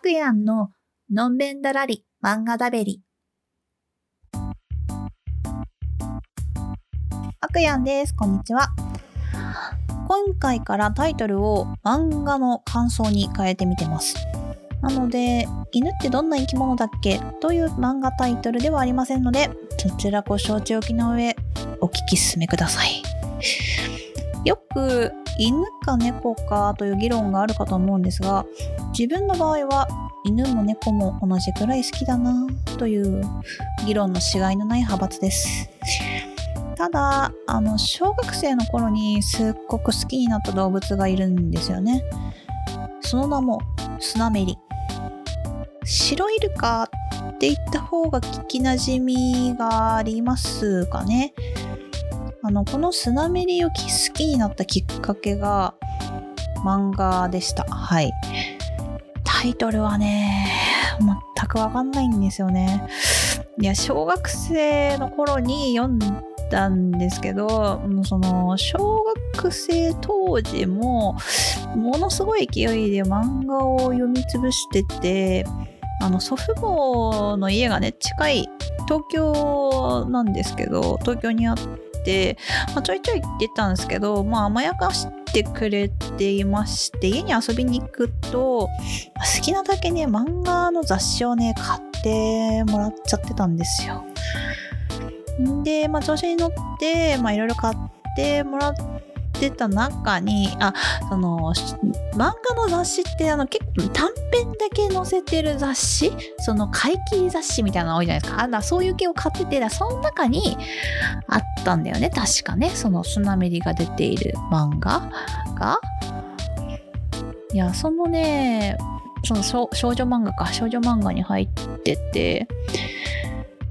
くやんののんべんだらり漫画だべり。あくやんです。こんにちは。今回からタイトルを漫画の感想に変えてみてます。なので、犬ってどんな生き物だっけ？という漫画タイトルではありませんので、そちらご承知おきの上、お聞き進めください。よく犬か猫かという議論があるかと思うんですが、自分の場合は犬も猫も同じくらい好きだなという議論のしがいのない派閥です。ただ、あの、小学生の頃にすっごく好きになった動物がいるんですよね。その名もスナメリ。白イルカって言った方が聞きなじみがありますかね。あの、このスナメリを好きになったきっかけが漫画でした。はい。タイトルはね、全くわかんないんですよね。いや、小学生の頃に読んだんですけど、その、小学生当時も、ものすごい勢いで漫画を読み潰してて、あの、祖父母の家がね、近い東京なんですけど、東京にあって、まあ、ちょいちょい行ってたんですけど、まあ、甘やかしてくれていまして、家に遊びに行くと、好きなだけね、漫画の雑誌をね、買ってもらっちゃってたんですよ。で、まあ、調子に乗って、いろいろ買ってもらってた中に、あ、その、漫画の雑誌って、あの、結構短編だけ載せてる雑誌？その、怪奇雑誌みたいなの多いじゃないですか。あだそういう系を買ってて、その中にあったんだよね。確かね。その、スナメリが出ている漫画が。いや、そのね、その少女漫画か、少女漫画に入ってて、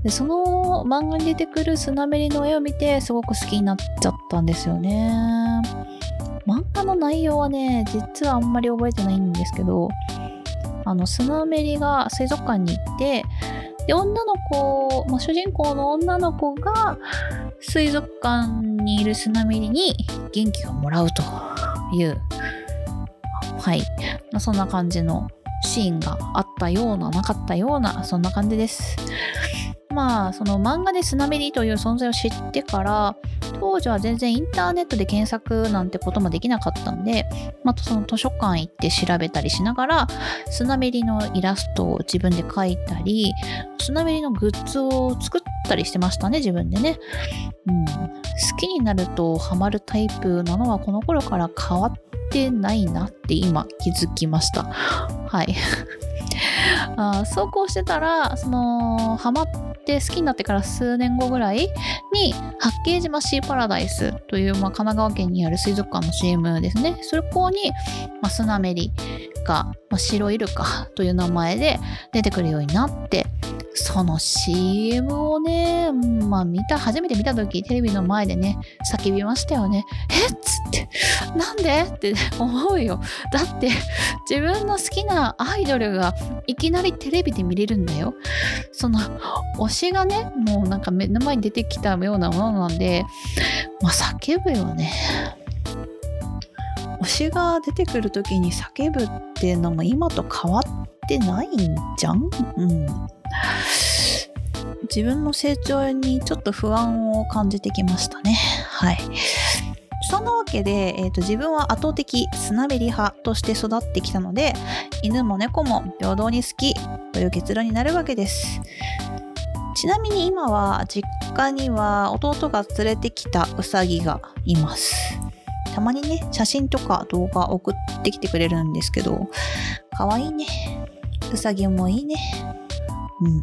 でその漫画に出てくるスナメリの絵を見てすごく好きになっちゃったんですよね。漫画の内容はね、実はあんまり覚えてないんですけど、あの、スナメリが水族館に行って、で、女の子、まあ、主人公の女の子が水族館にいるスナメリに元気をもらうという、はい、まあ、そんな感じのシーンがあったような、なかったような、そんな感じです。まあ、その漫画でスナメリという存在を知ってから、当時は全然インターネットで検索なんてこともできなかったんで、またその図書館行って調べたりしながら、スナメリのイラストを自分で描いたり、スナメリのグッズを作ったりしてましたね、自分でね。うん。好きになるとハマるタイプなのはこの頃から変わってないなって今気づきました。はい。あそうこうしてたら、その、ハマって好きになってから数年後ぐらいに、八景島シーパラダイスという、まあ、神奈川県にある水族館の CM ですね。そこに、まあ、スナメリか、まあ、白イルカという名前で出てくるようになって、その CM をね、まあ見た、初めて見た時テレビの前でね、叫びましたよね。え？っつって、なんで？って 思うよ。だって、自分の好きなアイドルがいきなりテレビで見れるんだよ。その、推しがね、もうなんか目の前に出てきたようなものなんで、まあ叫ぶよね。推しが出てくる時に叫ぶっていうのも今と変わってないんじゃん？うん。自分の成長にちょっと不安を感じてきましたね。はい。そんなわけで、えーと、自分は圧倒的スナメリ派として育ってきたので、犬も猫も平等に好きという結論になるわけです。ちなみに今は実家には弟が連れてきたウサギがいます。たまにね、写真とか動画送ってきてくれるんですけど、かわいいね。ウサギもいいね。うん。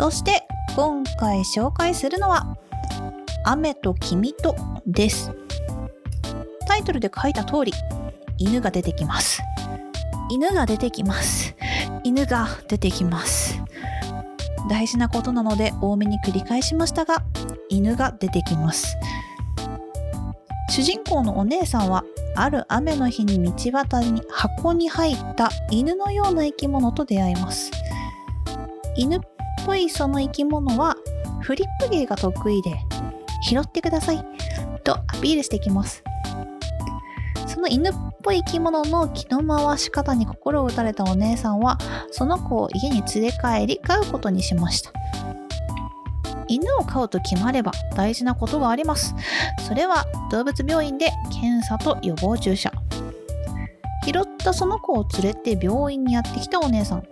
そして今回紹介するのは雨と君とです。タイトルで書いた通り、犬が出てきます。犬が出てきます。犬が出てきます。大事なことなので多めに繰り返しましたが、犬が出てきます。主人公のお姉さんは、ある雨の日に道端に箱に入った犬のような生き物と出会います。犬っぽいその生き物はフリップ芸が得意で拾ってください。とアピールしてきます。その犬っぽい生き物の気の回し方に心を打たれたお姉さんはその子を家に連れ帰り飼うことにしました。犬を飼うと決まれば大事なことがあります。それは動物病院で検査と予防注射。拾ったその子を連れて病院にやってきたお姉さん。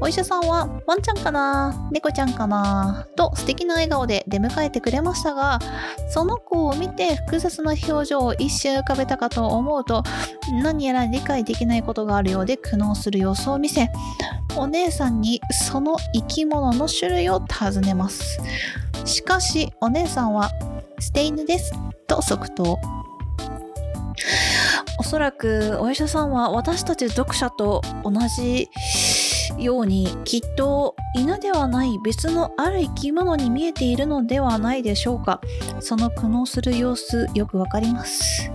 お医者さんはワンちゃんかな猫ちゃんかなと素敵な笑顔で出迎えてくれましたがその子を見て複雑な表情を一瞬浮かべたかと思うと何やら理解できないことがあるようで苦悩する様子を見せお姉さんにその生き物の種類を尋ねます。しかしお姉さんは捨て犬ですと即答。おそらくお医者さんは私たち読者と同じようにきっと犬ではない別のある生き物に見えているのではないでしょうか。その苦悩する様子よくわかります。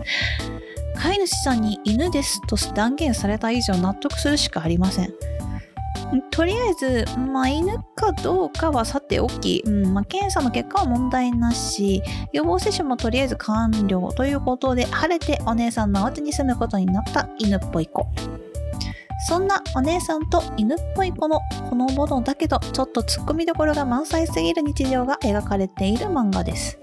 飼い主さんに犬ですと断言された以上納得するしかありません。とりあえず、まあ、犬かどうかはさておき、うんまあ、検査の結果は問題なし、予防接種もとりあえず完了ということで、晴れてお姉さんのお家に住むことになった犬っぽい子。そんなお姉さんと犬っぽい子のほのぼのだけどちょっとツッコミどころが満載すぎる日常が描かれている漫画です。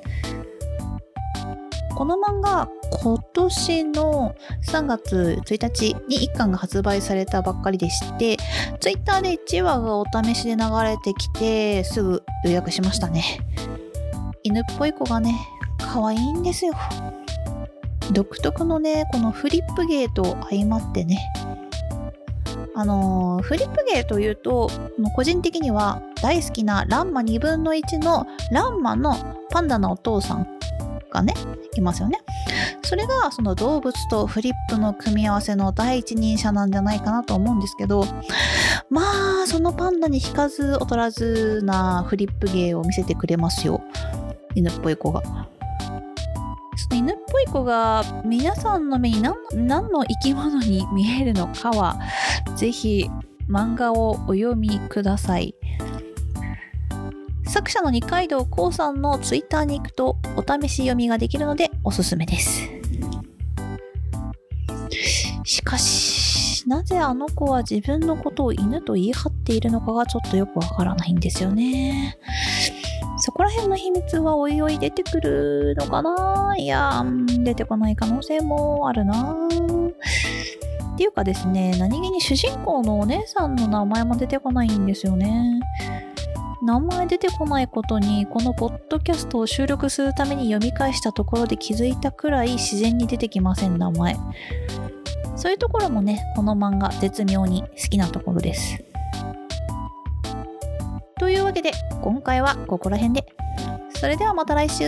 この漫画今年の3月1日に1巻が発売されたばっかりでして Twitter で1話がお試しで流れてきてすぐ予約しましたね犬っぽい子がね可愛いんですよ独特のねこのフリップ芸と相まってねあの、フリップ芸というと個人的には大好きなランマ2分の1のランマのパンダのお父さんがねいますよねそれがその動物とフリップの組み合わせの第一人者なんじゃないかなと思うんですけどまあそのパンダに引かず劣らずなフリップ芸を見せてくれますよ犬っぽい子が。犬っぽい子が皆さんの目に何何の生き物に見えるのかはぜひ漫画をお読みください。作者の二階堂光さんのツイッターに行くとお試し読みができるのでおすすめです。しかし、なぜあの子は自分のことを犬と言い張っているのかがちょっとよくわからないんですよね。そこら辺の秘密はおいおい出てくるのかな？いや、出てこない可能性もあるな。っていうかですね、何気に主人公のお姉さんの名前も出てこないんですよね。名前出てこないことにこのポッドキャストを収録するために読み返したところで気づいたくらい自然に出てきません名前。そういうところもねこの漫画絶妙に好きなところです。いうわけで今回はここら辺で。それではまた来週。